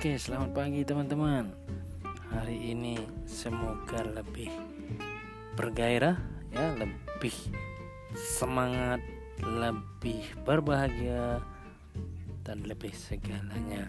Oke, selamat pagi teman-teman. Hari ini semoga lebih bergairah ya, lebih semangat, lebih berbahagia dan lebih segalanya.